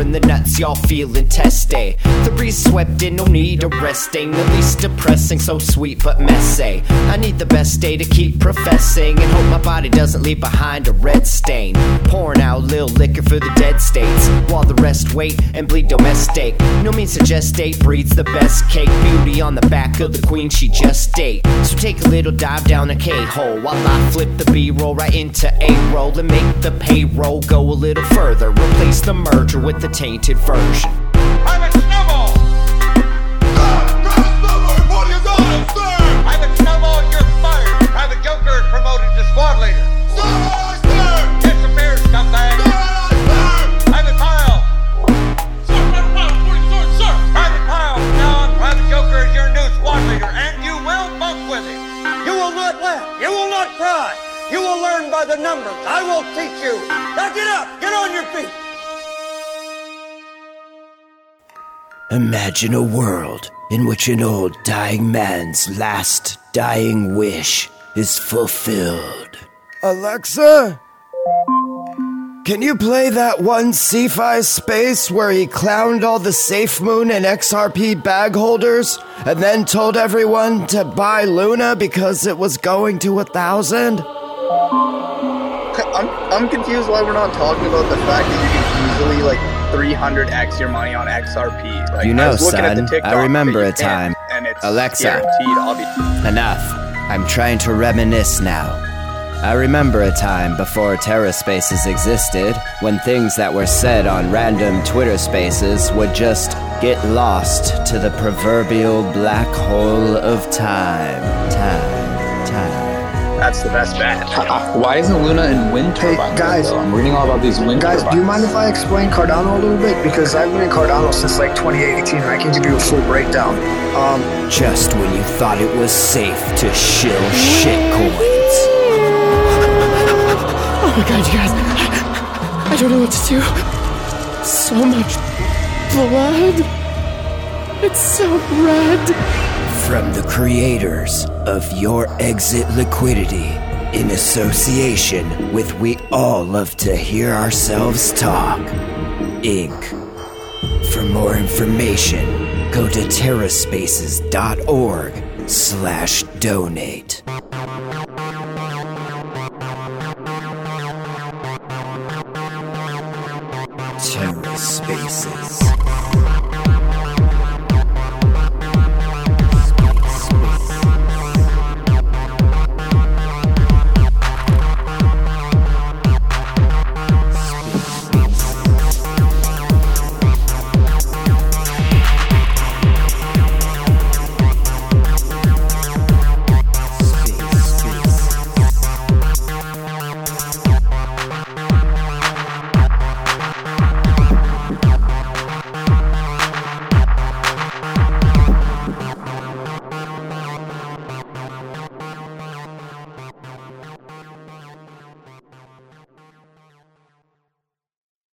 In the nuts, y'all feeling testy. The breeze swept in, no need arresting. The least depressing, so sweet but messy. I need the best day to keep professing and hope my body doesn't leave behind a red stain. Pouring out little liquor for the dead states while the rest wait and bleed domestic. No means to gestate breeds the best cake. Beauty on the back of the queen she just ate. So take a little dive down a K hole while I flip the B roll right into A roll and make the payroll go a little further. Replace the merger with the tainted version. You will learn by the numbers! I will teach you! Now get up! Get on your feet! Imagine a world in which an old dying man's last dying wish is fulfilled. Alexa? Can you play that one Cephai space where he clowned all the Safe Moon and XRP bag holders and then told everyone to buy Luna because it was going to a thousand? I'm, I'm confused why we're not talking about the fact that you can easily like 300x your money on XRP. Like, You I know, was looking at the son, I remember a time. and it's Alexa. Enough. I'm trying to reminisce now. I remember a time before Terra Spaces existed when things that were said on random Twitter spaces would just get lost to the proverbial black hole of time. Time, time. That's the best bet. Why isn't Luna in wind turbines? guys. though? I'm reading all about these wind Guys, turbines. do you mind if I explain Cardano a little bit? Because I've been in Cardano since like 2018 and I can give you a full breakdown. Um, Just when you thought it was safe to shill shitcoins. Oh my god, you guys. I don't know what to do. So much blood. It's so red. From the creators of Your Exit Liquidity, in association with We All Love to Hear Ourselves Talk, Inc. For more information, go to terraspaces.org slash donate.